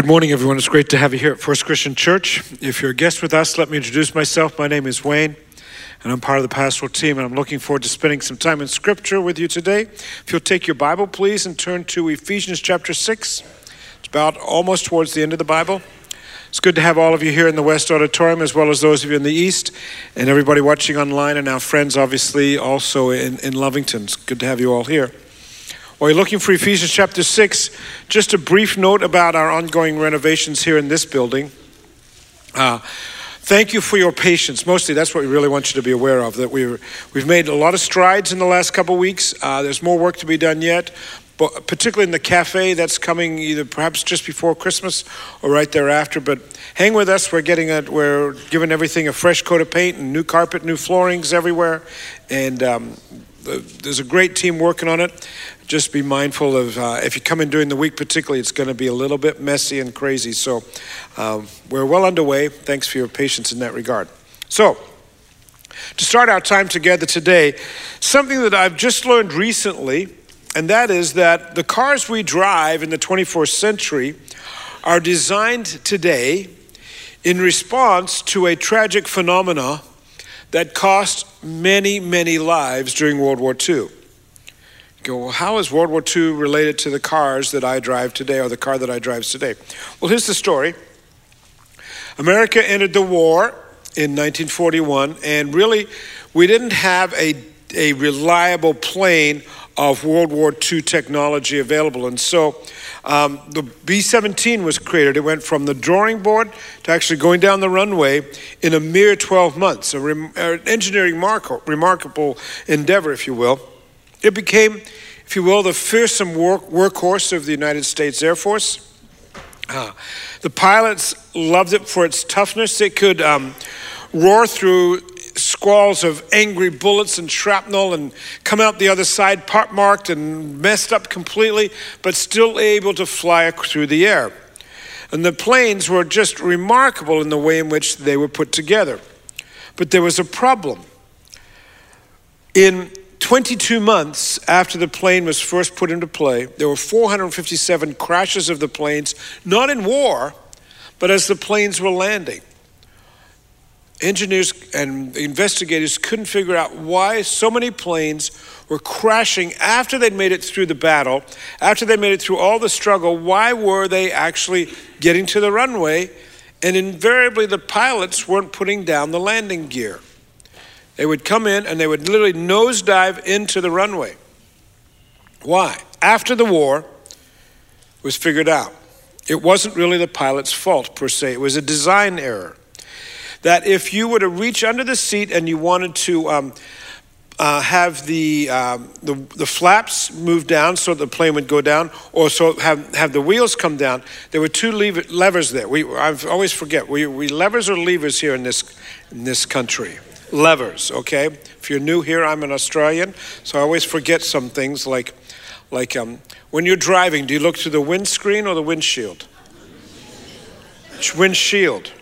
Good morning, everyone. It's great to have you here at First Christian Church. If you're a guest with us, let me introduce myself. My name is Wayne, and I'm part of the pastoral team, and I'm looking forward to spending some time in Scripture with you today. If you'll take your Bible, please, and turn to Ephesians chapter 6. It's about almost towards the end of the Bible. It's good to have all of you here in the West Auditorium, as well as those of you in the East, and everybody watching online, and our friends, obviously, also in, in Lovington. It's good to have you all here. While you're looking for Ephesians chapter 6, just a brief note about our ongoing renovations here in this building. Uh, thank you for your patience. Mostly, that's what we really want you to be aware of. That we we've made a lot of strides in the last couple weeks. Uh, there's more work to be done yet, but particularly in the cafe that's coming either perhaps just before Christmas or right thereafter. But hang with us. We're getting it. we're giving everything a fresh coat of paint and new carpet, new floorings everywhere, and um, there's a great team working on it just be mindful of uh, if you come in during the week, particularly, it's going to be a little bit messy and crazy. So um, we're well underway. Thanks for your patience in that regard. So, to start our time together today, something that I've just learned recently, and that is that the cars we drive in the 21st century are designed today in response to a tragic phenomena that cost many, many lives during World War II go, well, how is World War II related to the cars that I drive today or the car that I drive today? Well, here's the story America entered the war in 1941, and really, we didn't have a, a reliable plane of World War II technology available. And so um, the B 17 was created. It went from the drawing board to actually going down the runway in a mere 12 months, an engineering mar- remarkable endeavor, if you will. It became, if you will, the fearsome work, workhorse of the United States Air Force. Uh, the pilots loved it for its toughness. It could um, roar through squalls of angry bullets and shrapnel and come out the other side part marked and messed up completely, but still able to fly through the air. And the planes were just remarkable in the way in which they were put together. But there was a problem. In 22 months after the plane was first put into play, there were 457 crashes of the planes, not in war, but as the planes were landing. Engineers and investigators couldn't figure out why so many planes were crashing after they'd made it through the battle, after they made it through all the struggle. Why were they actually getting to the runway? And invariably, the pilots weren't putting down the landing gear. They would come in and they would literally nosedive into the runway. Why? After the war was figured out, it wasn't really the pilot's fault per se, it was a design error. That if you were to reach under the seat and you wanted to um, uh, have the, um, the, the flaps move down so the plane would go down, or so have, have the wheels come down. There were two lever, levers there. We I always forget. We, we levers or levers here in this in this country levers, okay? If you're new here, I'm an Australian, so I always forget some things like, like um, when you're driving, do you look to the windscreen or the windshield? Windshield.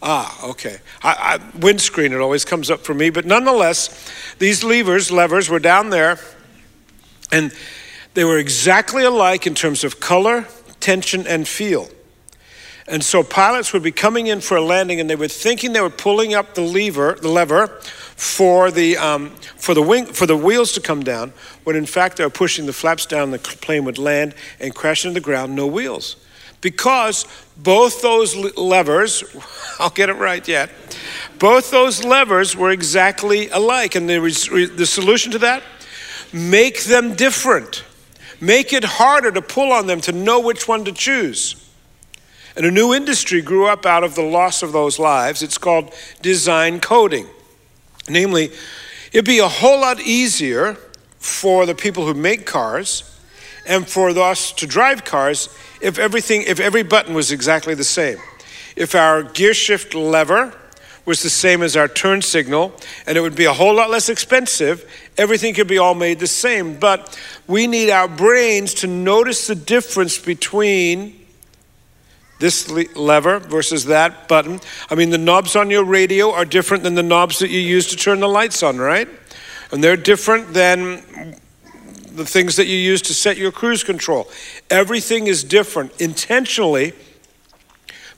Ah, okay. I, I, windscreen, it always comes up for me, but nonetheless, these levers, levers were down there, and they were exactly alike in terms of color, tension, and feel. And so pilots would be coming in for a landing, and they were thinking they were pulling up the lever, the lever, for the um, for the wing for the wheels to come down. When in fact they were pushing the flaps down, the plane would land and crash into the ground, no wheels, because both those levers, I'll get it right yet. Both those levers were exactly alike, and the, the solution to that: make them different, make it harder to pull on them to know which one to choose. And a new industry grew up out of the loss of those lives. It's called design coding. Namely, it'd be a whole lot easier for the people who make cars and for us to drive cars if everything if every button was exactly the same. If our gear shift lever was the same as our turn signal and it would be a whole lot less expensive, everything could be all made the same. But we need our brains to notice the difference between this lever versus that button. I mean, the knobs on your radio are different than the knobs that you use to turn the lights on, right? And they're different than the things that you use to set your cruise control. Everything is different, intentionally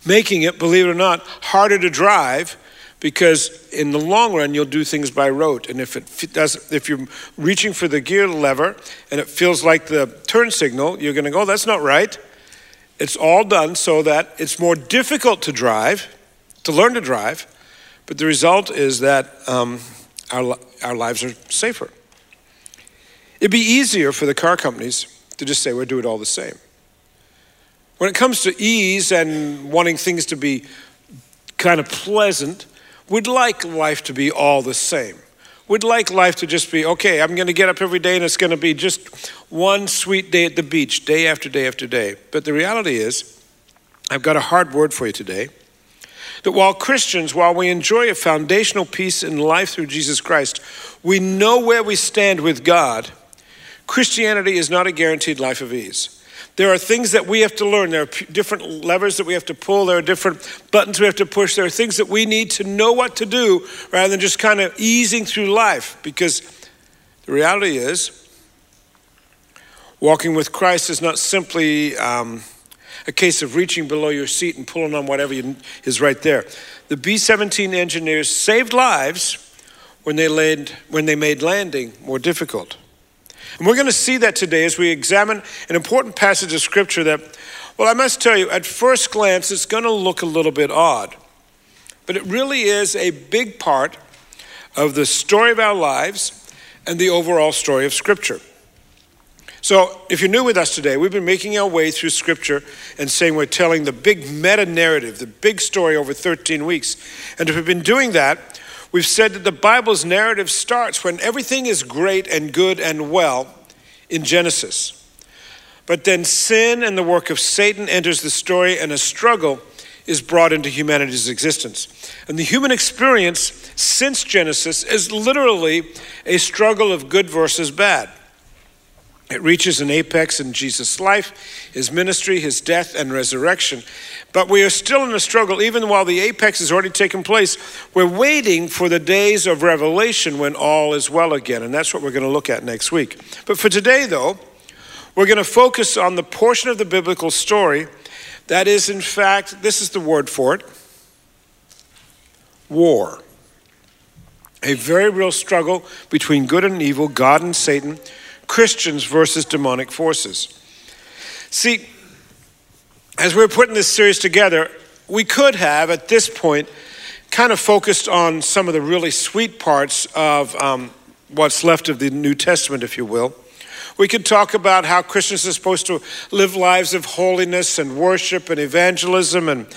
making it, believe it or not, harder to drive because in the long run you'll do things by rote and if it doesn't if you're reaching for the gear lever and it feels like the turn signal you're going to go oh, that's not right it's all done so that it's more difficult to drive to learn to drive but the result is that um, our, our lives are safer it'd be easier for the car companies to just say we'll do it all the same when it comes to ease and wanting things to be kind of pleasant We'd like life to be all the same. We'd like life to just be okay, I'm going to get up every day and it's going to be just one sweet day at the beach, day after day after day. But the reality is, I've got a hard word for you today. That while Christians, while we enjoy a foundational peace in life through Jesus Christ, we know where we stand with God, Christianity is not a guaranteed life of ease. There are things that we have to learn. There are different levers that we have to pull. There are different buttons we have to push. There are things that we need to know what to do rather than just kind of easing through life. Because the reality is, walking with Christ is not simply um, a case of reaching below your seat and pulling on whatever is right there. The B 17 engineers saved lives when they, laid, when they made landing more difficult. And we're going to see that today as we examine an important passage of Scripture that, well, I must tell you, at first glance, it's going to look a little bit odd. But it really is a big part of the story of our lives and the overall story of Scripture. So, if you're new with us today, we've been making our way through Scripture and saying we're telling the big meta narrative, the big story over 13 weeks. And if we've been doing that, We've said that the Bible's narrative starts when everything is great and good and well in Genesis. But then sin and the work of Satan enters the story and a struggle is brought into humanity's existence. And the human experience since Genesis is literally a struggle of good versus bad. It reaches an apex in Jesus' life, his ministry, his death, and resurrection. But we are still in a struggle, even while the apex has already taken place. We're waiting for the days of revelation when all is well again. And that's what we're going to look at next week. But for today, though, we're going to focus on the portion of the biblical story that is, in fact, this is the word for it war. A very real struggle between good and evil, God and Satan Christians versus demonic forces. See, as we are putting this series together, we could have at this point kind of focused on some of the really sweet parts of um, what's left of the New Testament, if you will. We could talk about how Christians are supposed to live lives of holiness and worship and evangelism and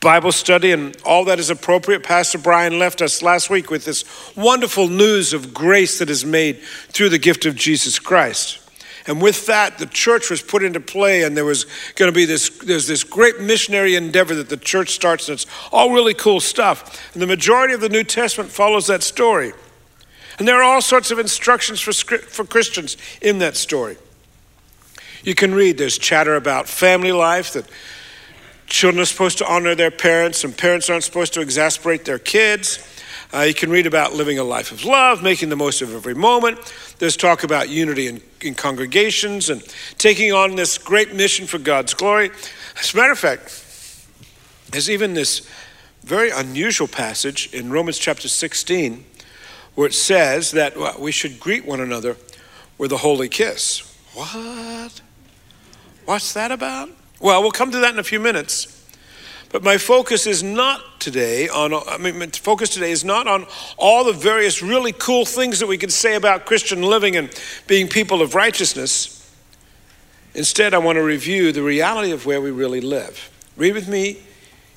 Bible study and all that is appropriate. Pastor Brian left us last week with this wonderful news of grace that is made through the gift of Jesus Christ. And with that, the church was put into play, and there was going to be this, there's this great missionary endeavor that the church starts, and it's all really cool stuff. And the majority of the New Testament follows that story. And there are all sorts of instructions for, for Christians in that story. You can read, there's chatter about family life, that Children are supposed to honor their parents, and parents aren't supposed to exasperate their kids. Uh, you can read about living a life of love, making the most of every moment. There's talk about unity in, in congregations and taking on this great mission for God's glory. As a matter of fact, there's even this very unusual passage in Romans chapter 16 where it says that well, we should greet one another with a holy kiss. What? What's that about? Well, we'll come to that in a few minutes. But my focus is not today on, I mean, my focus today is not on all the various really cool things that we can say about Christian living and being people of righteousness. Instead, I want to review the reality of where we really live. Read with me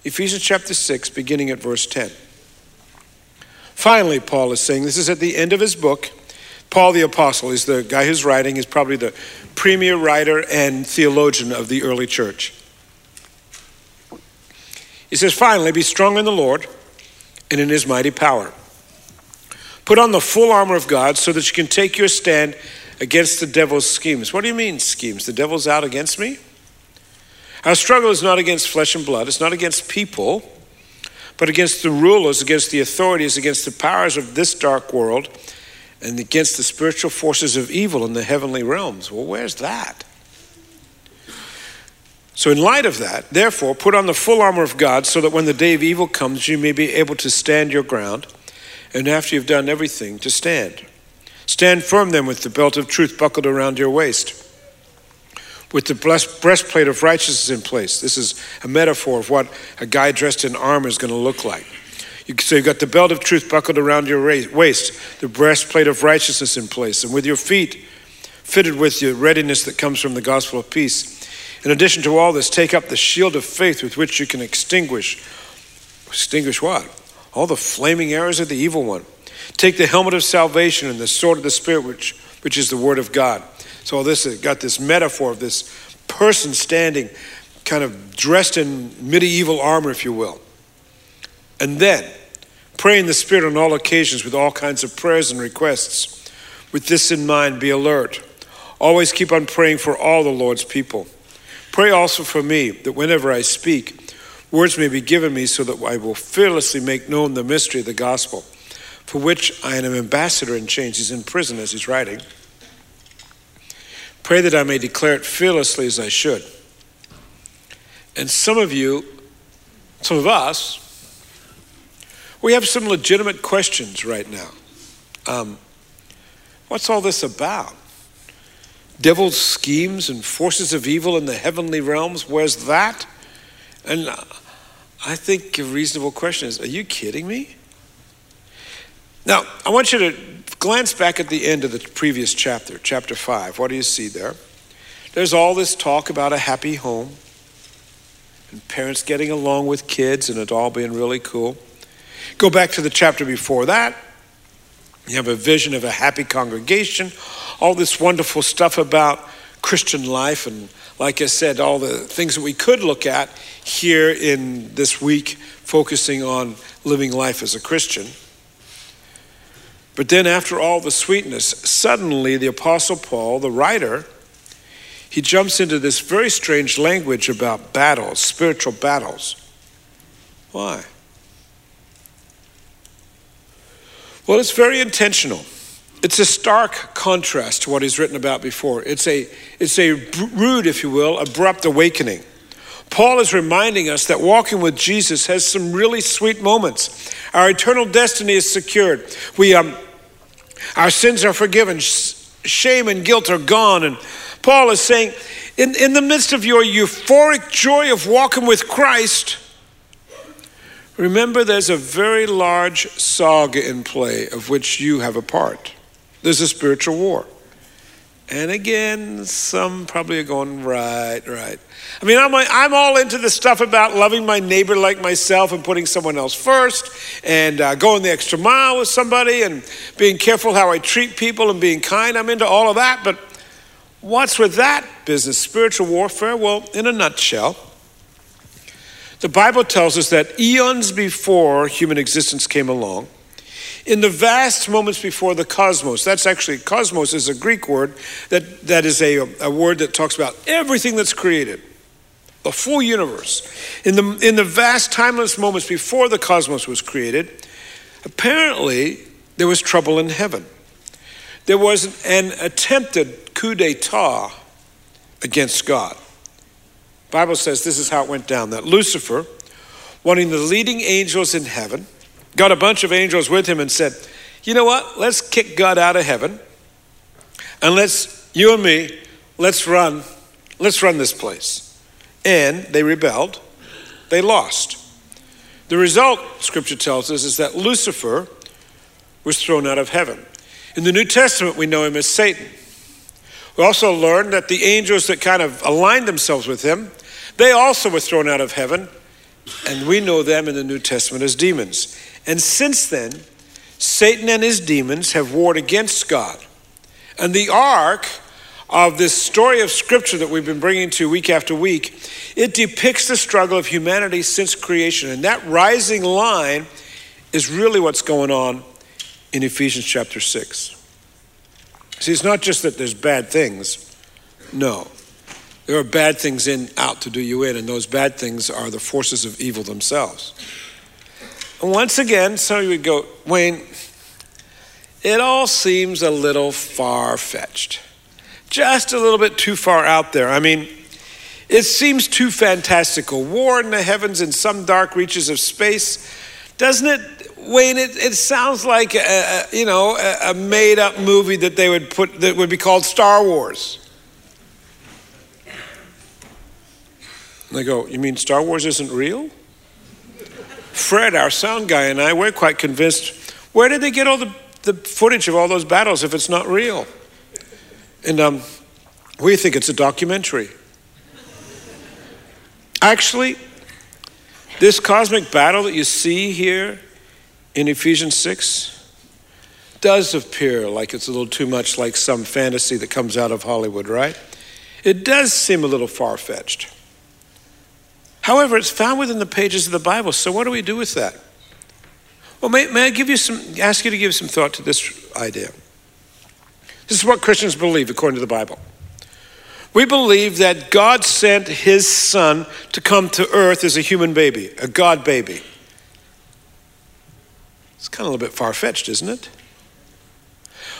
Ephesians chapter 6, beginning at verse 10. Finally, Paul is saying, this is at the end of his book. Paul the Apostle is the guy who's writing, he's probably the premier writer and theologian of the early church. He says, Finally, be strong in the Lord and in his mighty power. Put on the full armor of God so that you can take your stand against the devil's schemes. What do you mean, schemes? The devil's out against me? Our struggle is not against flesh and blood, it's not against people, but against the rulers, against the authorities, against the powers of this dark world and against the spiritual forces of evil in the heavenly realms. Well, where's that? So, in light of that, therefore, put on the full armor of God so that when the day of evil comes, you may be able to stand your ground, and after you've done everything, to stand. Stand firm then with the belt of truth buckled around your waist, with the breastplate of righteousness in place. This is a metaphor of what a guy dressed in armor is going to look like. So you've got the belt of truth buckled around your waist, the breastplate of righteousness in place, and with your feet fitted with the readiness that comes from the gospel of peace. In addition to all this, take up the shield of faith with which you can extinguish. Extinguish what? All the flaming arrows of the evil one. Take the helmet of salvation and the sword of the Spirit, which, which is the word of God. So all this has got this metaphor of this person standing kind of dressed in medieval armor, if you will. And then pray in the Spirit on all occasions with all kinds of prayers and requests. With this in mind, be alert. Always keep on praying for all the Lord's people. Pray also for me that whenever I speak, words may be given me so that I will fearlessly make known the mystery of the gospel, for which I am an ambassador in chains. He's in prison as he's writing. Pray that I may declare it fearlessly as I should. And some of you, some of us, we have some legitimate questions right now. Um, what's all this about? Devil's schemes and forces of evil in the heavenly realms? Where's that? And I think a reasonable question is Are you kidding me? Now, I want you to glance back at the end of the previous chapter, chapter 5. What do you see there? There's all this talk about a happy home and parents getting along with kids and it all being really cool. Go back to the chapter before that. You have a vision of a happy congregation, all this wonderful stuff about Christian life, and like I said, all the things that we could look at here in this week, focusing on living life as a Christian. But then, after all the sweetness, suddenly the Apostle Paul, the writer, he jumps into this very strange language about battles, spiritual battles. Why? Well, it's very intentional. It's a stark contrast to what he's written about before. It's a, it's a rude, if you will, abrupt awakening. Paul is reminding us that walking with Jesus has some really sweet moments. Our eternal destiny is secured. We, um, our sins are forgiven. Shame and guilt are gone. And Paul is saying, in, in the midst of your euphoric joy of walking with Christ, Remember, there's a very large saga in play of which you have a part. There's a spiritual war. And again, some probably are going, right, right. I mean, I'm, I'm all into the stuff about loving my neighbor like myself and putting someone else first and uh, going the extra mile with somebody and being careful how I treat people and being kind. I'm into all of that. But what's with that business? Spiritual warfare? Well, in a nutshell, the Bible tells us that eons before human existence came along, in the vast moments before the cosmos, that's actually, cosmos is a Greek word that, that is a, a word that talks about everything that's created, the full universe. In the, in the vast, timeless moments before the cosmos was created, apparently there was trouble in heaven. There was an attempted coup d'etat against God. Bible says this is how it went down that Lucifer, wanting the leading angels in heaven, got a bunch of angels with him and said, You know what? Let's kick God out of heaven and let's, you and me, let's run, let's run this place. And they rebelled, they lost. The result, scripture tells us, is that Lucifer was thrown out of heaven. In the New Testament, we know him as Satan. We also learn that the angels that kind of aligned themselves with him they also were thrown out of heaven, and we know them in the New Testament as demons. And since then, Satan and his demons have warred against God. And the arc of this story of Scripture that we've been bringing to week after week, it depicts the struggle of humanity since creation. And that rising line is really what's going on in Ephesians chapter 6. See, it's not just that there's bad things, no. There are bad things in out to do you in, and those bad things are the forces of evil themselves. And once again, some of you would go, Wayne, it all seems a little far fetched. Just a little bit too far out there. I mean, it seems too fantastical. War in the heavens in some dark reaches of space. Doesn't it, Wayne? It, it sounds like a, a you know a, a made up movie that they would put that would be called Star Wars. And they go, You mean Star Wars isn't real? Fred, our sound guy, and I, we're quite convinced. Where did they get all the, the footage of all those battles if it's not real? And um, we think it's a documentary. Actually, this cosmic battle that you see here in Ephesians 6 does appear like it's a little too much like some fantasy that comes out of Hollywood, right? It does seem a little far fetched. However, it's found within the pages of the Bible. So what do we do with that? Well, may, may I give you some, ask you to give some thought to this idea. This is what Christians believe according to the Bible. We believe that God sent his son to come to earth as a human baby, a God baby. It's kind of a little bit far fetched, isn't it?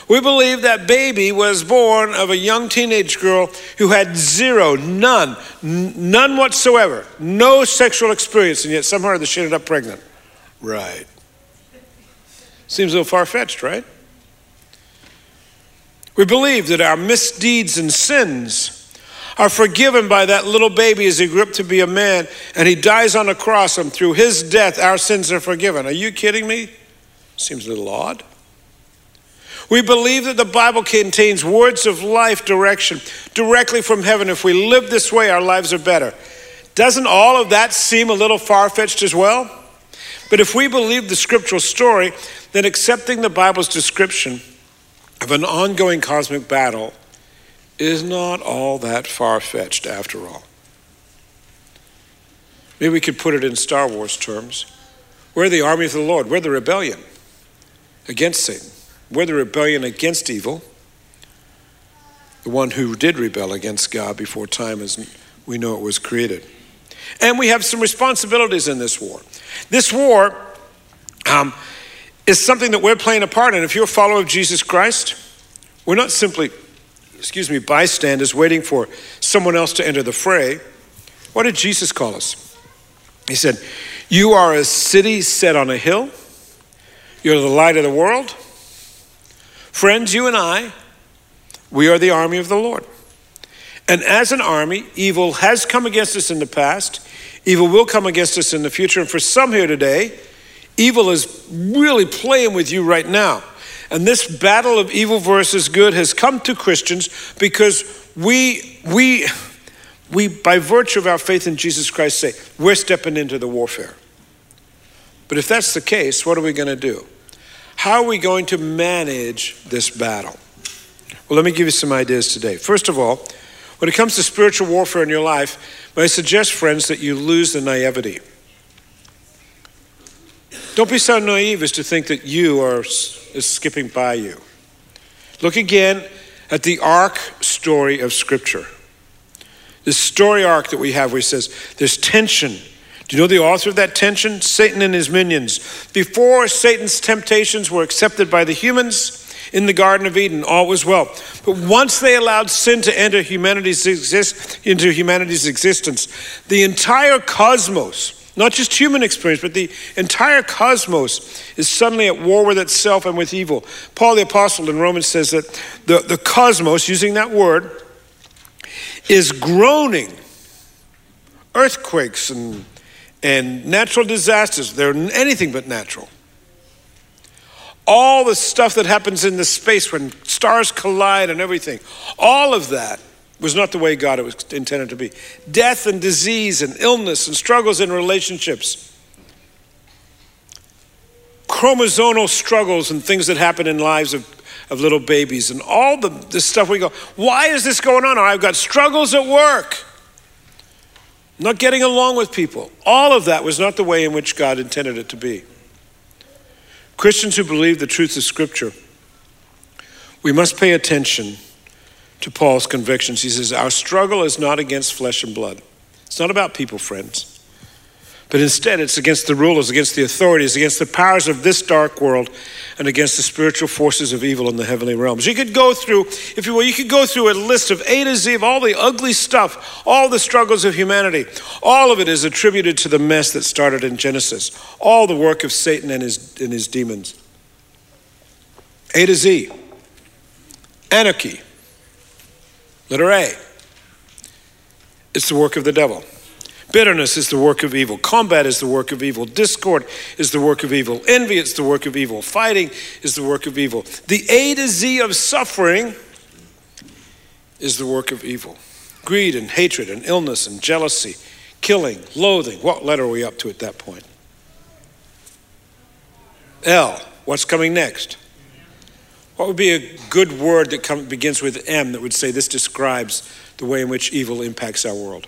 We believe that baby was born of a young teenage girl who had zero, none, none whatsoever, no sexual experience, and yet somehow she ended up pregnant. Right. Seems a little far fetched, right? We believe that our misdeeds and sins are forgiven by that little baby as he grew up to be a man and he dies on a cross, and through his death, our sins are forgiven. Are you kidding me? Seems a little odd. We believe that the Bible contains words of life direction directly from heaven. If we live this way, our lives are better. Doesn't all of that seem a little far fetched as well? But if we believe the scriptural story, then accepting the Bible's description of an ongoing cosmic battle is not all that far fetched after all. Maybe we could put it in Star Wars terms. We're the army of the Lord, we're the rebellion against Satan. We're the rebellion against evil, the one who did rebel against God before time as we know it was created. And we have some responsibilities in this war. This war um, is something that we're playing a part in. If you're a follower of Jesus Christ, we're not simply, excuse me, bystanders waiting for someone else to enter the fray. What did Jesus call us? He said, You are a city set on a hill, you're the light of the world. Friends, you and I, we are the army of the Lord. And as an army, evil has come against us in the past, evil will come against us in the future. And for some here today, evil is really playing with you right now. And this battle of evil versus good has come to Christians because we, we, we, by virtue of our faith in Jesus Christ, say, we're stepping into the warfare. But if that's the case, what are we going to do? How are we going to manage this battle? Well, let me give you some ideas today. First of all, when it comes to spiritual warfare in your life, I suggest, friends, that you lose the naivety. Don't be so naive as to think that you are is skipping by you. Look again at the arc story of Scripture. The story arc that we have where he says there's tension do you know the author of that tension? Satan and his minions. Before Satan's temptations were accepted by the humans in the Garden of Eden, all was well. But once they allowed sin to enter humanity's exist, into humanity's existence, the entire cosmos, not just human experience, but the entire cosmos is suddenly at war with itself and with evil. Paul the Apostle in Romans says that the, the cosmos, using that word, is groaning. Earthquakes and and natural disasters, they're anything but natural. All the stuff that happens in the space when stars collide and everything, all of that was not the way God was intended to be. Death and disease and illness and struggles in relationships, chromosomal struggles and things that happen in lives of, of little babies, and all the, stuff we go, why is this going on? I've got struggles at work not getting along with people. All of that was not the way in which God intended it to be. Christians who believe the truth of Scripture, we must pay attention to Paul's convictions. He says, Our struggle is not against flesh and blood. It's not about people, friends. But instead, it's against the rulers, against the authorities, against the powers of this dark world, and against the spiritual forces of evil in the heavenly realms. You could go through, if you will, you could go through a list of A to Z of all the ugly stuff, all the struggles of humanity. All of it is attributed to the mess that started in Genesis, all the work of Satan and his, and his demons. A to Z. Anarchy. Letter A. It's the work of the devil. Bitterness is the work of evil. Combat is the work of evil. Discord is the work of evil. Envy is the work of evil. Fighting is the work of evil. The A to Z of suffering is the work of evil. Greed and hatred and illness and jealousy, killing, loathing. What letter are we up to at that point? L. What's coming next? What would be a good word that come, begins with M that would say this describes the way in which evil impacts our world?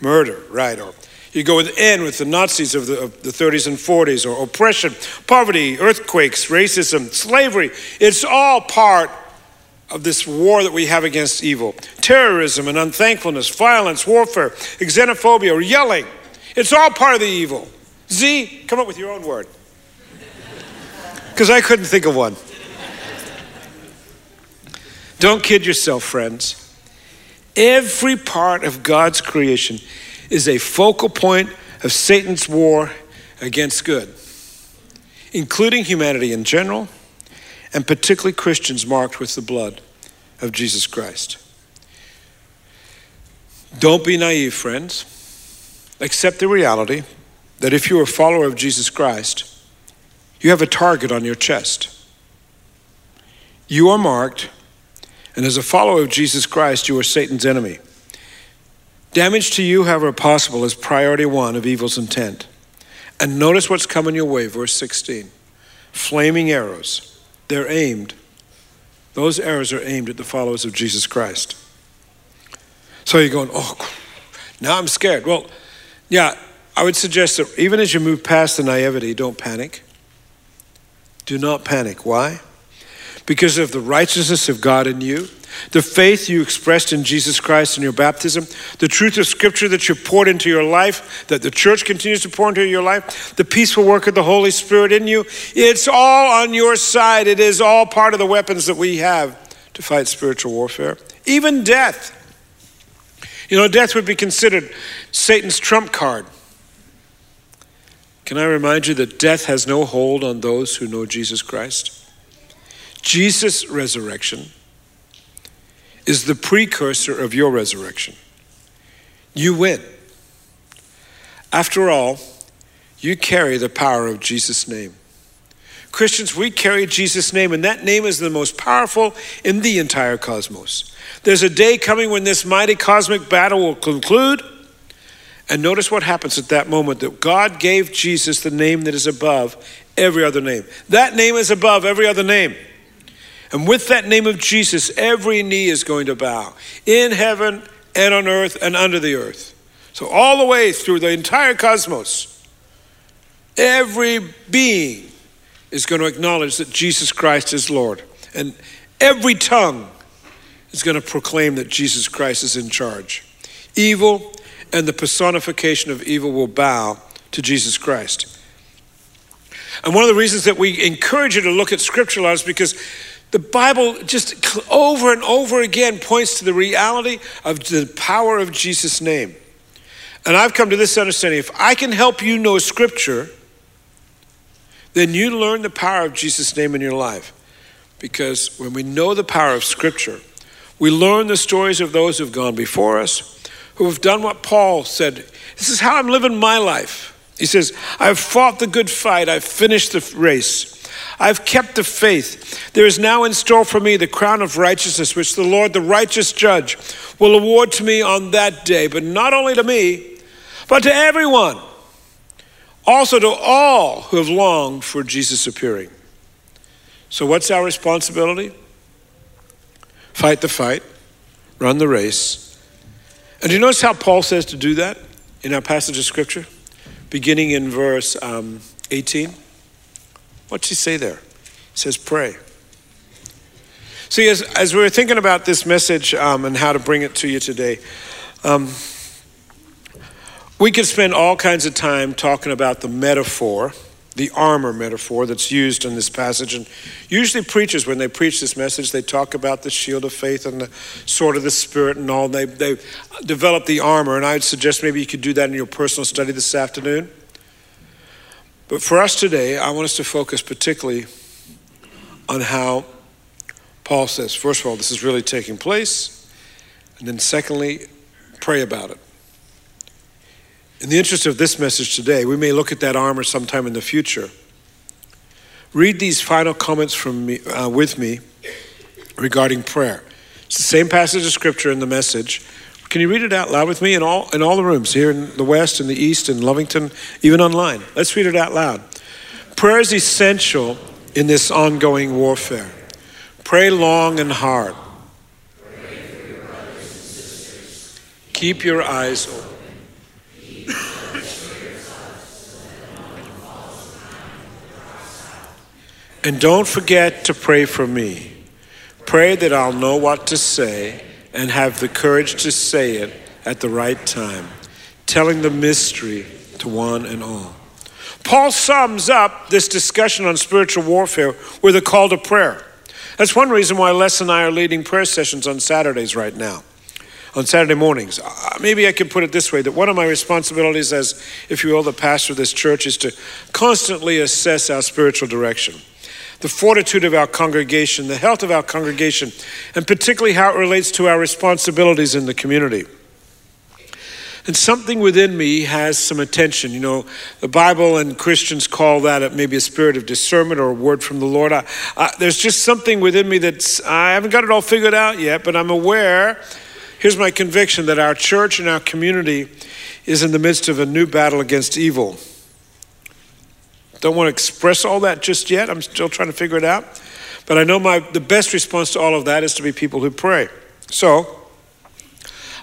Murder, right? Or you go with N with the Nazis of the, of the 30s and 40s, or oppression, poverty, earthquakes, racism, slavery. It's all part of this war that we have against evil. Terrorism and unthankfulness, violence, warfare, xenophobia, or yelling. It's all part of the evil. Z, come up with your own word. Because I couldn't think of one. Don't kid yourself, friends. Every part of God's creation is a focal point of Satan's war against good, including humanity in general, and particularly Christians marked with the blood of Jesus Christ. Don't be naive, friends. Accept the reality that if you're a follower of Jesus Christ, you have a target on your chest. You are marked and as a follower of Jesus Christ, you are Satan's enemy. Damage to you, however possible, is priority one of evil's intent. And notice what's coming your way, verse 16. Flaming arrows. They're aimed. Those arrows are aimed at the followers of Jesus Christ. So you're going, oh, now I'm scared. Well, yeah, I would suggest that even as you move past the naivety, don't panic. Do not panic. Why? Because of the righteousness of God in you, the faith you expressed in Jesus Christ in your baptism, the truth of Scripture that you poured into your life, that the church continues to pour into your life, the peaceful work of the Holy Spirit in you. It's all on your side. It is all part of the weapons that we have to fight spiritual warfare, even death. You know, death would be considered Satan's trump card. Can I remind you that death has no hold on those who know Jesus Christ? Jesus' resurrection is the precursor of your resurrection. You win. After all, you carry the power of Jesus' name. Christians, we carry Jesus' name, and that name is the most powerful in the entire cosmos. There's a day coming when this mighty cosmic battle will conclude. And notice what happens at that moment that God gave Jesus the name that is above every other name. That name is above every other name. And with that name of Jesus, every knee is going to bow in heaven and on earth and under the earth. So, all the way through the entire cosmos, every being is going to acknowledge that Jesus Christ is Lord. And every tongue is going to proclaim that Jesus Christ is in charge. Evil and the personification of evil will bow to Jesus Christ. And one of the reasons that we encourage you to look at scripture lot is because the Bible just over and over again points to the reality of the power of Jesus' name. And I've come to this understanding if I can help you know Scripture, then you learn the power of Jesus' name in your life. Because when we know the power of Scripture, we learn the stories of those who've gone before us, who have done what Paul said. This is how I'm living my life. He says, I've fought the good fight, I've finished the race. I've kept the faith. There is now in store for me the crown of righteousness, which the Lord, the righteous judge, will award to me on that day, but not only to me, but to everyone, also to all who have longed for Jesus' appearing. So, what's our responsibility? Fight the fight, run the race. And do you notice how Paul says to do that in our passage of Scripture, beginning in verse um, 18? What's he say there? He says, pray. See, as, as we were thinking about this message um, and how to bring it to you today, um, We could spend all kinds of time talking about the metaphor, the armor metaphor that's used in this passage. And usually, preachers, when they preach this message, they talk about the shield of faith and the sword of the Spirit and all. They, they develop the armor. And I would suggest maybe you could do that in your personal study this afternoon. But for us today, I want us to focus particularly on how Paul says, first of all, this is really taking place. And then, secondly, pray about it. In the interest of this message today, we may look at that armor sometime in the future. Read these final comments from me, uh, with me regarding prayer. It's the same passage of scripture in the message. Can you read it out loud with me in all, in all the rooms here in the West, in the East, in Lovington, even online? Let's read it out loud. Prayer is essential in this ongoing warfare. Pray long and hard. Keep your eyes open. And don't forget to pray for me. Pray that I'll know what to say and have the courage to say it at the right time, telling the mystery to one and all. Paul sums up this discussion on spiritual warfare with a call to prayer. That's one reason why Les and I are leading prayer sessions on Saturdays right now, on Saturday mornings. Uh, maybe I could put it this way that one of my responsibilities as, if you will, the pastor of this church is to constantly assess our spiritual direction the fortitude of our congregation, the health of our congregation, and particularly how it relates to our responsibilities in the community. And something within me has some attention. You know, the Bible and Christians call that maybe a spirit of discernment or a word from the Lord. I, there's just something within me that's, I haven't got it all figured out yet, but I'm aware. Here's my conviction that our church and our community is in the midst of a new battle against evil. Don't want to express all that just yet. I'm still trying to figure it out. But I know my the best response to all of that is to be people who pray. So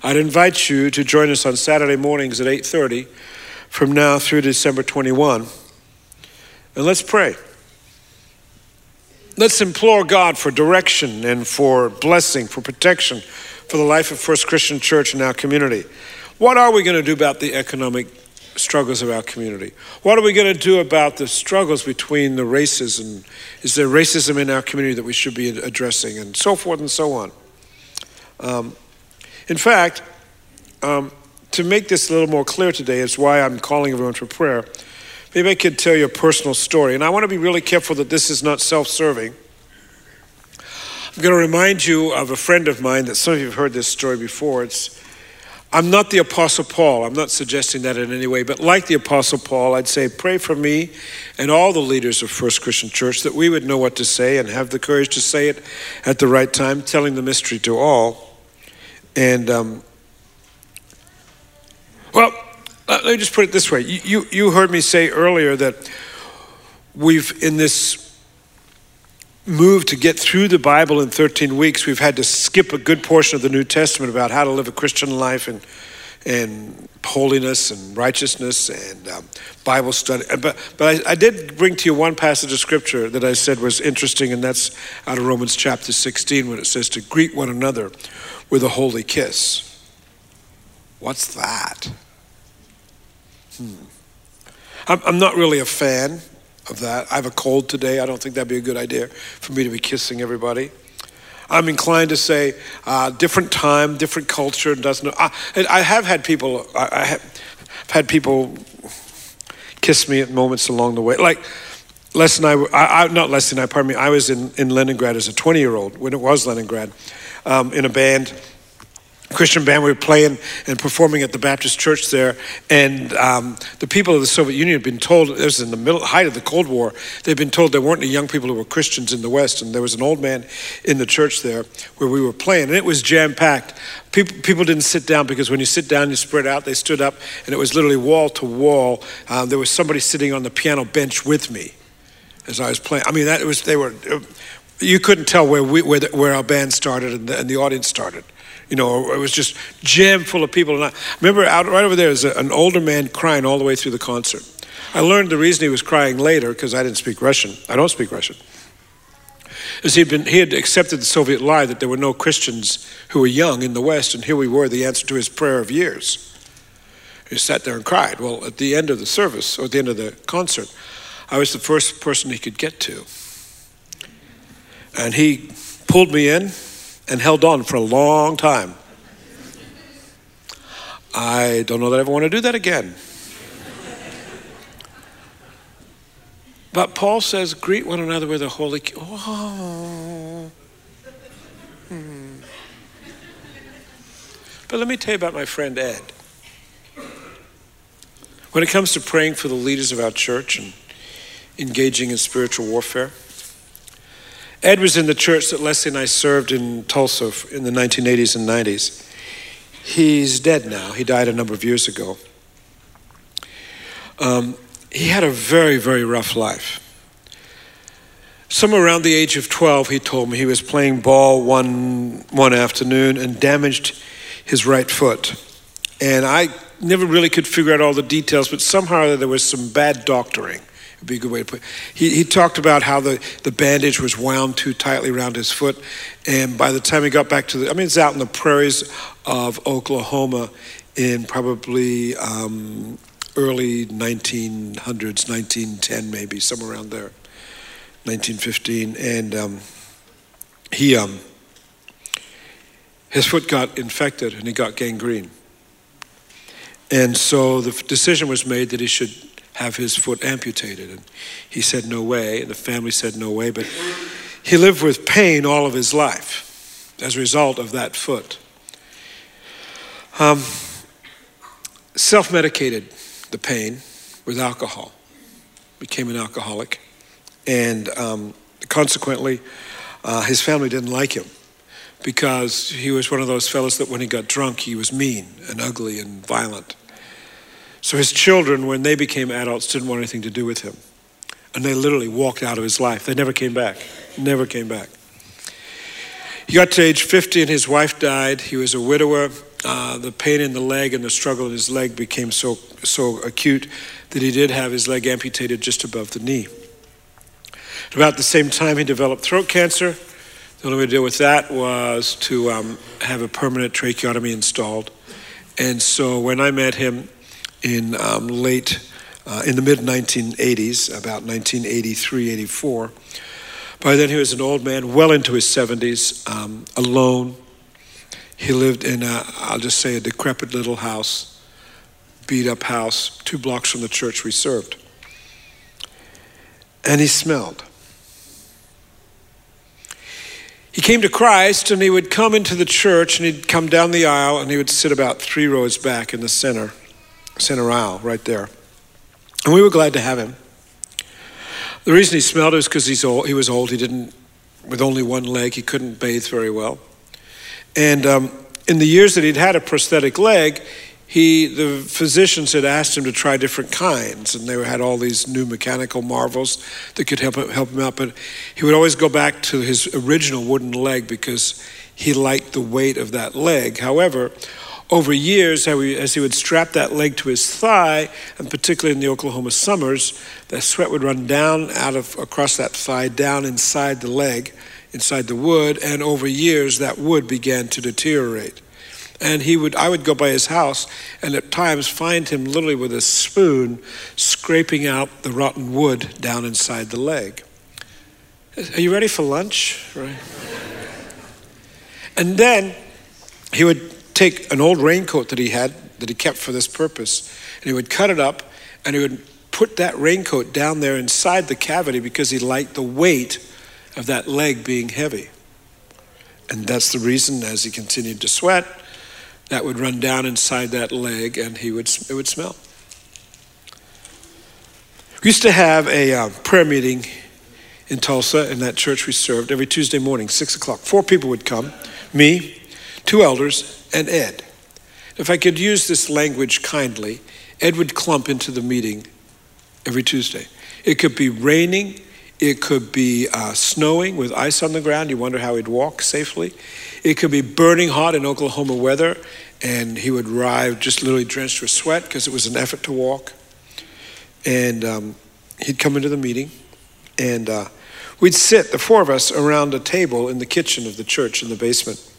I'd invite you to join us on Saturday mornings at 8:30 from now through December 21. And let's pray. Let's implore God for direction and for blessing, for protection for the life of First Christian Church in our community. What are we going to do about the economic struggles of our community? What are we going to do about the struggles between the races? And is there racism in our community that we should be addressing? And so forth and so on. Um, in fact, um, to make this a little more clear today, is why I'm calling everyone for prayer. Maybe I could tell you a personal story. And I want to be really careful that this is not self serving. I'm going to remind you of a friend of mine that some of you have heard this story before. It's I'm not the Apostle Paul. I'm not suggesting that in any way, but like the Apostle Paul, I'd say pray for me and all the leaders of First Christian Church that we would know what to say and have the courage to say it at the right time, telling the mystery to all. And, um, well, let me just put it this way. You, you, you heard me say earlier that we've, in this move to get through the Bible in 13 weeks, we've had to skip a good portion of the New Testament about how to live a Christian life and and holiness and righteousness and um, Bible study. But, but I, I, did bring to you one passage of scripture that I said was interesting, and that's out of Romans chapter 16 when it says to greet one another with a holy kiss. What's that? Hmm. I'm, I'm not really a fan of that. I have a cold today. I don't think that'd be a good idea for me to be kissing everybody. I'm inclined to say uh, different time, different culture. Doesn't I, I have had people. I, I have had people kiss me at moments along the way. Like Les and I, I, I not Les and I. Pardon me. I was in in Leningrad as a 20 year old when it was Leningrad, um, in a band Christian band. We were playing and performing at the Baptist church there, and um, the people of the Soviet Union had been told. It was in the middle height of the Cold War. They'd been told there weren't any young people who were Christians in the West, and there was an old man in the church there where we were playing, and it was jam packed. People, people didn't sit down because when you sit down, you spread out. They stood up, and it was literally wall to wall. Um, there was somebody sitting on the piano bench with me as I was playing. I mean, that was they were. You couldn't tell where we where, the, where our band started and the, and the audience started you know, it was just jam full of people. And I remember out right over there, is an older man crying all the way through the concert. I learned the reason he was crying later because I didn't speak Russian. I don't speak Russian. Is he'd been he had accepted the Soviet lie that there were no Christians who were young in the West, and here we were, the answer to his prayer of years. He sat there and cried. Well, at the end of the service, or at the end of the concert, I was the first person he could get to. And he pulled me in and held on for a long time. I don't know that I ever want to do that again. But Paul says, greet one another with a holy. Oh. Hmm. But let me tell you about my friend Ed. When it comes to praying for the leaders of our church and engaging in spiritual warfare, Ed was in the church that Leslie and I served in Tulsa in the 1980s and 90s. He's dead now. He died a number of years ago. Um, he had a very, very rough life. Somewhere around the age of 12, he told me he was playing ball one, one afternoon and damaged his right foot. And I never really could figure out all the details, but somehow there was some bad doctoring. Would be a good way to put it. He, he talked about how the, the bandage was wound too tightly around his foot. And by the time he got back to the, I mean, it's out in the prairies of Oklahoma in probably um, early 1900s, 1910 maybe, somewhere around there, 1915. And um, he, um, his foot got infected and he got gangrene. And so the decision was made that he should have his foot amputated. And he said, No way. And the family said, No way. But he lived with pain all of his life as a result of that foot. Um, Self medicated the pain with alcohol, became an alcoholic. And um, consequently, uh, his family didn't like him because he was one of those fellows that when he got drunk, he was mean and ugly and violent. So his children, when they became adults, didn't want anything to do with him. And they literally walked out of his life. They never came back. Never came back. He got to age 50 and his wife died. He was a widower. Uh, the pain in the leg and the struggle in his leg became so, so acute that he did have his leg amputated just above the knee. At about the same time, he developed throat cancer. The only way to deal with that was to um, have a permanent tracheotomy installed. And so when I met him, in um, late, uh, in the mid 1980s, about 1983, 84. By then, he was an old man, well into his 70s, um, alone. He lived in, I'll just say, a decrepit little house, beat up house, two blocks from the church we served. And he smelled. He came to Christ and he would come into the church and he'd come down the aisle and he would sit about three rows back in the center center aisle right there. And we were glad to have him. The reason he smelled was because he's old, he was old. He didn't, with only one leg, he couldn't bathe very well. And um, in the years that he'd had a prosthetic leg, he, the physicians had asked him to try different kinds, and they had all these new mechanical marvels that could help, help him out. But he would always go back to his original wooden leg because he liked the weight of that leg. However, over years, as he would strap that leg to his thigh, and particularly in the Oklahoma summers, the sweat would run down out of across that thigh, down inside the leg, inside the wood, and over years that wood began to deteriorate. And he would, I would go by his house, and at times find him literally with a spoon scraping out the rotten wood down inside the leg. Are you ready for lunch? Right. And then he would take an old raincoat that he had, that he kept for this purpose, and he would cut it up and he would put that raincoat down there inside the cavity because he liked the weight of that leg being heavy. And that's the reason, as he continued to sweat, that would run down inside that leg and he would, it would smell. We used to have a uh, prayer meeting in Tulsa in that church we served every Tuesday morning, 6 o'clock. Four people would come me, two elders, and Ed. If I could use this language kindly, Ed would clump into the meeting every Tuesday. It could be raining, it could be uh, snowing with ice on the ground. You wonder how he'd walk safely. It could be burning hot in Oklahoma weather, and he would arrive just literally drenched with sweat because it was an effort to walk. And um, he'd come into the meeting, and uh, we'd sit, the four of us, around a table in the kitchen of the church in the basement.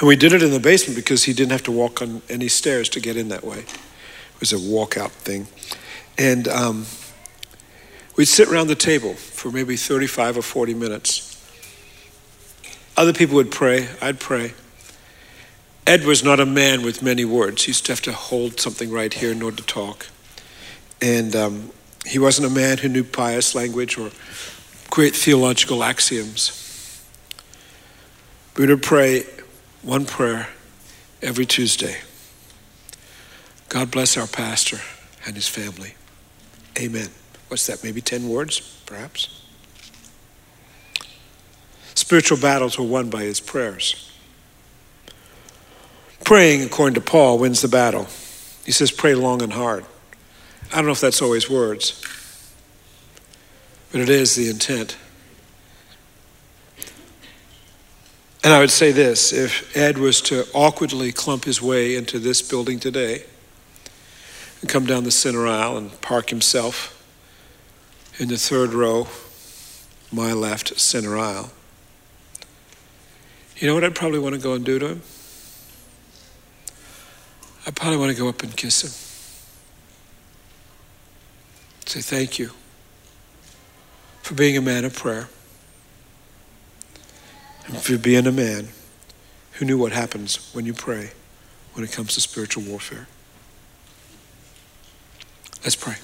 And we did it in the basement because he didn't have to walk on any stairs to get in that way. It was a walkout thing. And um, we'd sit around the table for maybe 35 or 40 minutes. Other people would pray, I'd pray. Ed was not a man with many words. He used to have to hold something right here in order to talk. And um, he wasn't a man who knew pious language or great theological axioms. We would pray one prayer every Tuesday. God bless our pastor and his family. Amen. What's that? Maybe 10 words, perhaps? Spiritual battles were won by his prayers. Praying, according to Paul, wins the battle. He says, pray long and hard. I don't know if that's always words, but it is the intent. And I would say this if Ed was to awkwardly clump his way into this building today and come down the center aisle and park himself in the third row, my left center aisle, you know what I'd probably want to go and do to him? I probably want to go up and kiss him. Say thank you for being a man of prayer and for being a man who knew what happens when you pray when it comes to spiritual warfare. Let's pray.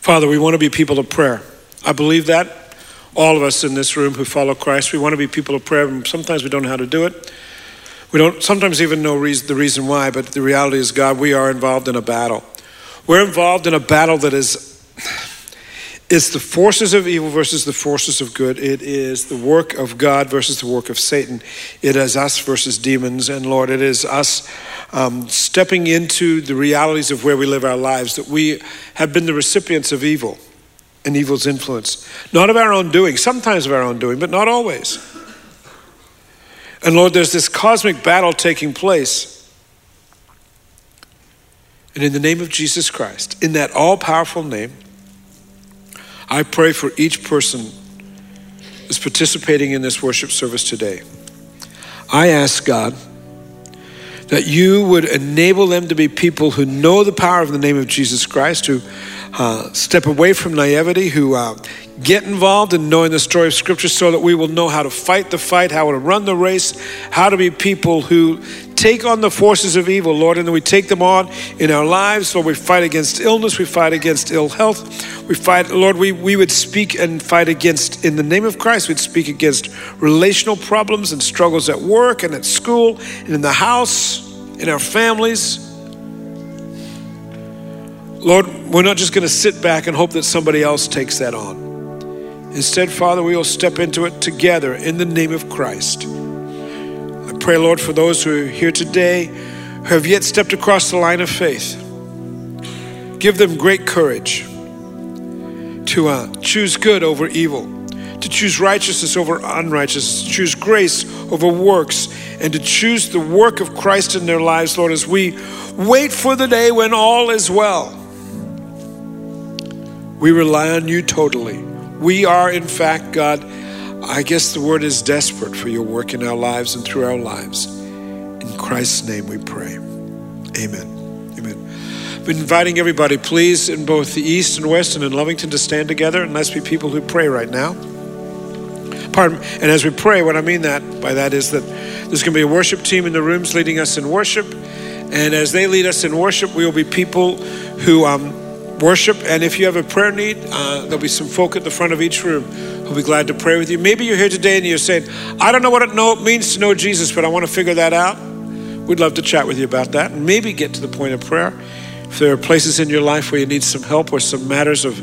Father, we want to be people of prayer. I believe that. All of us in this room who follow Christ, we want to be people of prayer. and Sometimes we don't know how to do it. We don't sometimes even know reason, the reason why, but the reality is, God, we are involved in a battle. We're involved in a battle that is it's the forces of evil versus the forces of good. It is the work of God versus the work of Satan. It is us versus demons. And Lord, it is us um, stepping into the realities of where we live our lives, that we have been the recipients of evil and evil's influence. Not of our own doing, sometimes of our own doing, but not always. And Lord, there's this cosmic battle taking place. And in the name of Jesus Christ, in that all powerful name, I pray for each person who's participating in this worship service today. I ask God that you would enable them to be people who know the power of the name of Jesus Christ, who uh, step away from naivety, who uh, get involved in knowing the story of Scripture so that we will know how to fight the fight, how to run the race, how to be people who take on the forces of evil, Lord, and we take them on in our lives. Lord, we fight against illness, we fight against ill health, we fight, Lord, we, we would speak and fight against, in the name of Christ, we'd speak against relational problems and struggles at work and at school and in the house, in our families. Lord, we're not just going to sit back and hope that somebody else takes that on. Instead, Father, we will step into it together in the name of Christ. Pray, Lord, for those who are here today who have yet stepped across the line of faith. Give them great courage to uh, choose good over evil, to choose righteousness over unrighteousness, to choose grace over works, and to choose the work of Christ in their lives, Lord, as we wait for the day when all is well. We rely on you totally. We are, in fact, God, I guess the word is desperate for your work in our lives and through our lives. In Christ's name we pray. Amen. Amen. I've been inviting everybody, please, in both the East and West and in Lovington to stand together and let's be people who pray right now. Pardon. And as we pray, what I mean that by that is that there's going to be a worship team in the rooms leading us in worship. And as they lead us in worship, we will be people who um, worship. And if you have a prayer need, uh, there'll be some folk at the front of each room who'll be glad to pray with you. Maybe you're here today and you're saying, I don't know what it means to know Jesus, but I want to figure that out. We'd love to chat with you about that and maybe get to the point of prayer. If there are places in your life where you need some help or some matters of,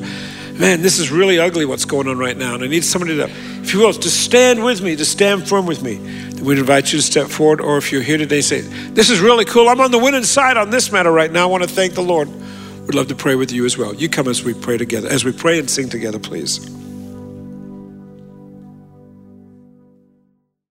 man, this is really ugly what's going on right now, and I need somebody to, if you will, to stand with me, to stand firm with me, then we'd invite you to step forward. Or if you're here today, say, This is really cool. I'm on the winning side on this matter right now. I want to thank the Lord. We'd love to pray with you as well. You come as we pray together, as we pray and sing together, please.